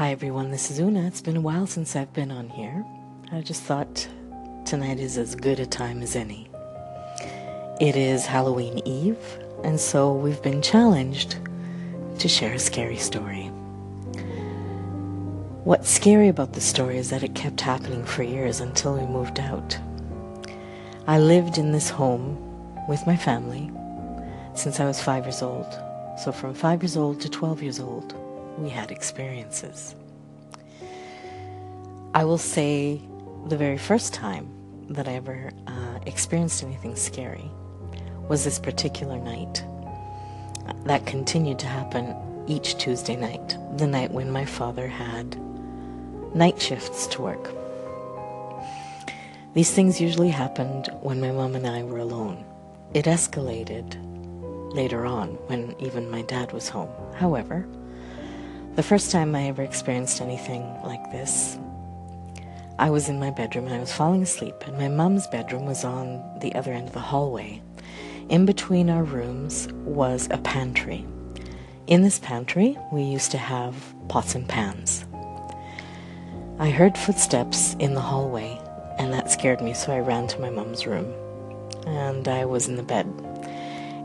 Hi everyone, this is Una. It's been a while since I've been on here. I just thought tonight is as good a time as any. It is Halloween Eve, and so we've been challenged to share a scary story. What's scary about the story is that it kept happening for years until we moved out. I lived in this home with my family since I was five years old. So from five years old to 12 years old, we had experiences. I will say the very first time that I ever uh, experienced anything scary was this particular night. That continued to happen each Tuesday night, the night when my father had night shifts to work. These things usually happened when my mom and I were alone. It escalated later on when even my dad was home. However, the first time I ever experienced anything like this, I was in my bedroom and I was falling asleep, and my mom's bedroom was on the other end of the hallway. In between our rooms was a pantry. In this pantry, we used to have pots and pans. I heard footsteps in the hallway, and that scared me, so I ran to my mom's room. And I was in the bed.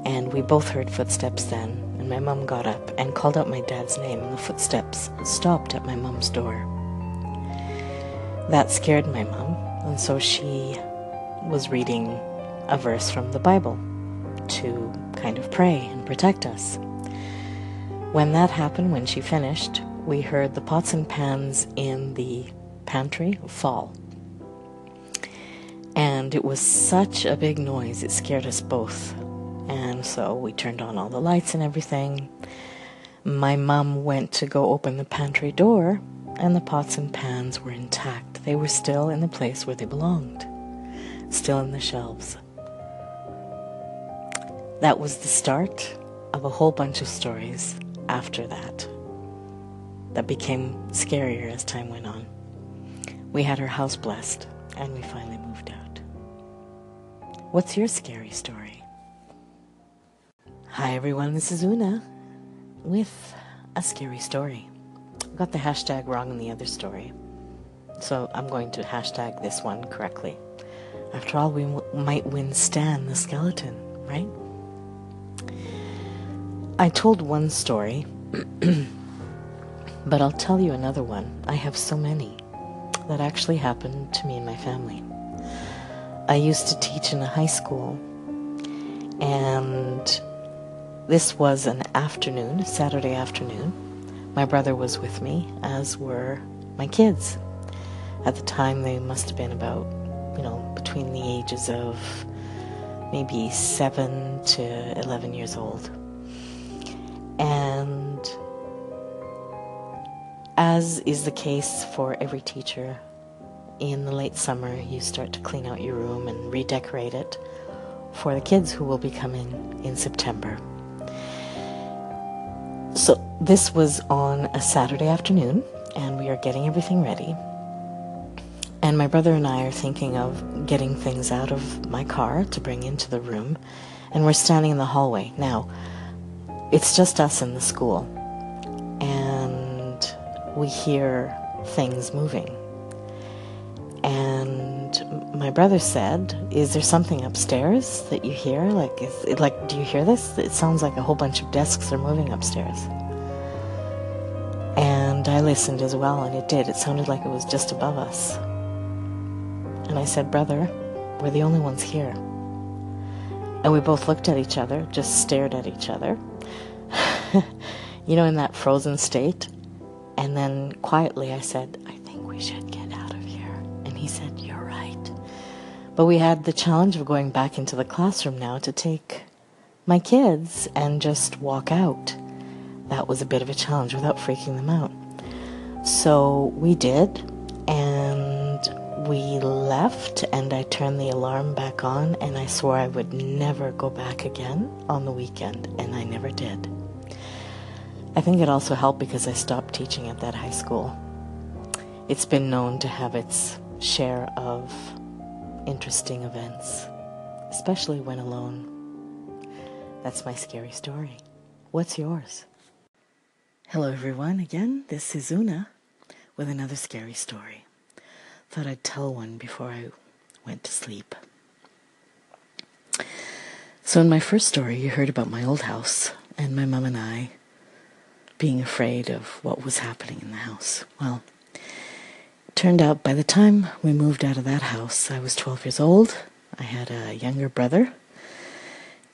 And we both heard footsteps then, and my mom got up and called out my dad's name, and the footsteps stopped at my mom's door. That scared my mom, and so she was reading a verse from the Bible to kind of pray and protect us. When that happened, when she finished, we heard the pots and pans in the pantry fall. And it was such a big noise, it scared us both. And so we turned on all the lights and everything. My mom went to go open the pantry door, and the pots and pans were intact. They were still in the place where they belonged, still in the shelves. That was the start of a whole bunch of stories after that that became scarier as time went on. We had our house blessed, and we finally moved out. What's your scary story? Hi everyone, this is Una with a scary story. I got the hashtag wrong in the other story, so I'm going to hashtag this one correctly. After all, we w- might win Stan the skeleton, right? I told one story, but I'll tell you another one. I have so many that actually happened to me and my family. I used to teach in a high school, and this was an afternoon, Saturday afternoon. My brother was with me, as were my kids. At the time, they must have been about, you know, between the ages of maybe 7 to 11 years old. And as is the case for every teacher, in the late summer, you start to clean out your room and redecorate it for the kids who will be coming in September. So this was on a Saturday afternoon, and we are getting everything ready. And my brother and I are thinking of getting things out of my car to bring into the room, and we're standing in the hallway. Now, it's just us in the school, and we hear things moving. And my brother said, "Is there something upstairs that you hear? Like, is it, like, do you hear this? It sounds like a whole bunch of desks are moving upstairs." Listened as well, and it did. It sounded like it was just above us. And I said, "Brother, we're the only ones here." And we both looked at each other, just stared at each other. you know, in that frozen state. And then quietly I said, I think we should get out of here. And he said, You're right. But we had the challenge of going back into the classroom now to take my kids and just walk out. That was a bit of a challenge without freaking them out. So we did, and we left, and I turned the alarm back on, and I swore I would never go back again on the weekend, and I never did. I think it also helped because I stopped teaching at that high school. It's been known to have its share of interesting events, especially when alone. That's my scary story. What's yours? Hello, everyone. Again, this is Una with another scary story. Thought I'd tell one before I went to sleep. So, in my first story, you heard about my old house and my mum and I being afraid of what was happening in the house. Well, turned out by the time we moved out of that house, I was 12 years old. I had a younger brother,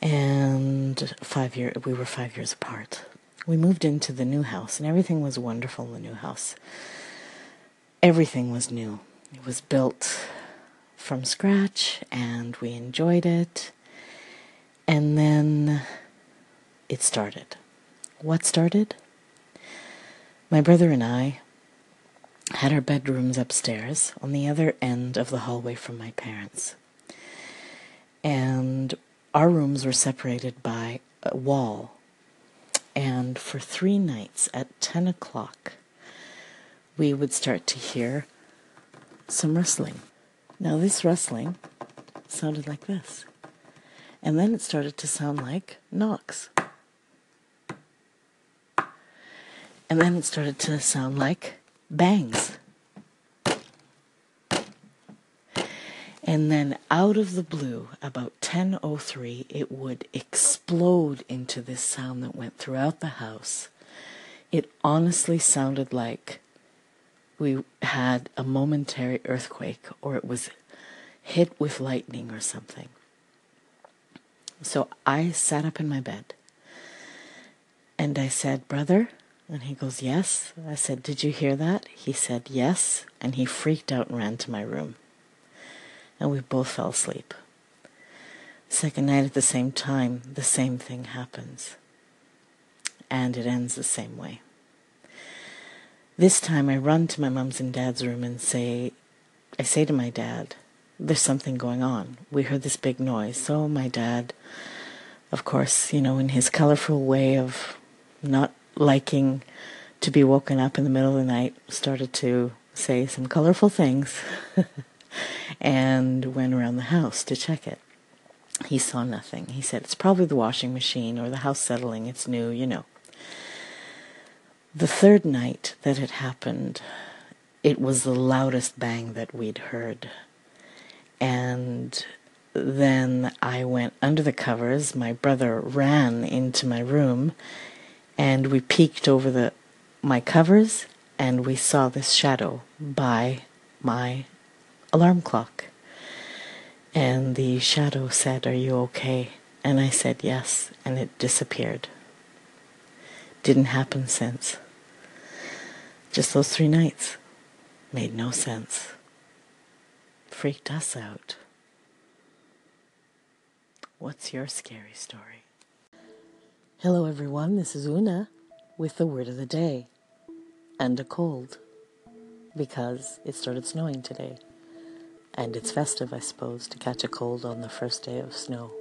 and five year we were five years apart. We moved into the new house, and everything was wonderful in the new house. Everything was new. It was built from scratch, and we enjoyed it. And then it started. What started? My brother and I had our bedrooms upstairs on the other end of the hallway from my parents. And our rooms were separated by a wall. And for three nights at 10 o'clock, we would start to hear some rustling. Now, this rustling sounded like this. And then it started to sound like knocks. And then it started to sound like bangs. And then out of the blue, about 10:03, it would explode into this sound that went throughout the house. It honestly sounded like we had a momentary earthquake or it was hit with lightning or something. So I sat up in my bed and I said, Brother, and he goes, Yes. I said, Did you hear that? He said, Yes. And he freaked out and ran to my room. And we both fell asleep. Second night at the same time, the same thing happens. And it ends the same way. This time I run to my mom's and dad's room and say, I say to my dad, there's something going on. We heard this big noise. So my dad, of course, you know, in his colorful way of not liking to be woken up in the middle of the night, started to say some colorful things and went around the house to check it. He saw nothing. He said, It's probably the washing machine or the house settling. It's new, you know. The third night that it happened, it was the loudest bang that we'd heard. And then I went under the covers. My brother ran into my room and we peeked over the my covers and we saw this shadow by my alarm clock. And the shadow said, Are you okay? And I said yes, and it disappeared. Didn't happen since. Just those three nights made no sense. Freaked us out. What's your scary story? Hello, everyone. This is Una with the word of the day and a cold because it started snowing today. And it's festive, I suppose, to catch a cold on the first day of snow.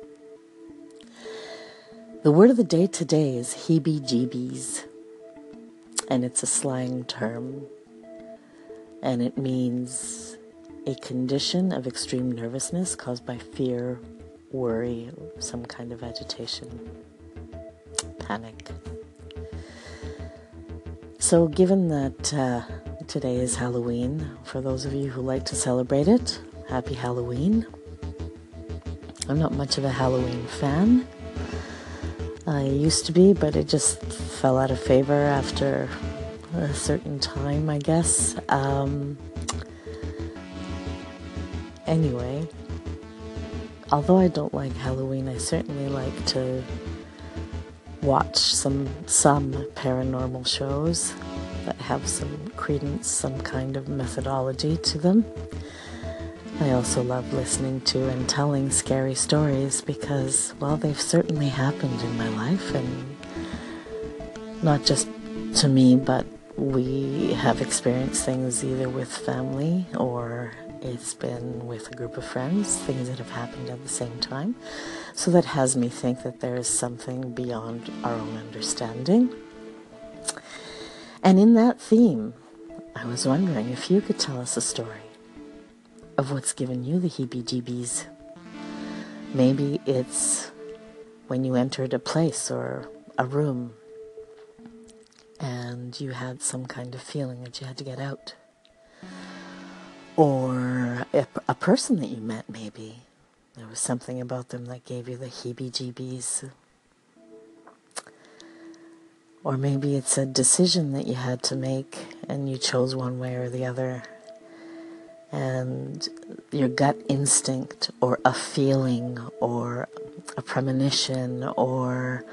The word of the day today is heebie jeebies, and it's a slang term, and it means a condition of extreme nervousness caused by fear, worry, some kind of agitation panic. So, given that uh, today is Halloween, for those of you who like to celebrate it, happy Halloween. I'm not much of a Halloween fan. I used to be, but it just fell out of favor after a certain time, I guess. Um, anyway, although I don't like Halloween, I certainly like to watch some some paranormal shows that have some credence, some kind of methodology to them. I also love listening to and telling scary stories because, well, they've certainly happened in my life, and not just to me, but we have experienced things either with family or it's been with a group of friends, things that have happened at the same time. So that has me think that there is something beyond our own understanding. And in that theme, I was wondering if you could tell us a story of what's given you the heebie jeebies. Maybe it's when you entered a place or a room and you had some kind of feeling that you had to get out. Or a, a person that you met, maybe. There was something about them that gave you the heebie jeebies. Or maybe it's a decision that you had to make and you chose one way or the other. And your gut instinct, or a feeling, or a premonition, or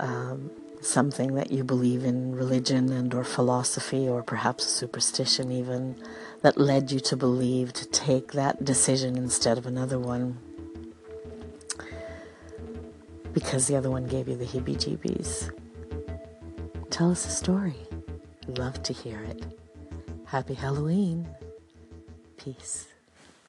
um, something that you believe in religion and or philosophy or perhaps superstition even that led you to believe to take that decision instead of another one because the other one gave you the heebie jeebies. Tell us a story. Love to hear it. Happy Halloween. Peace.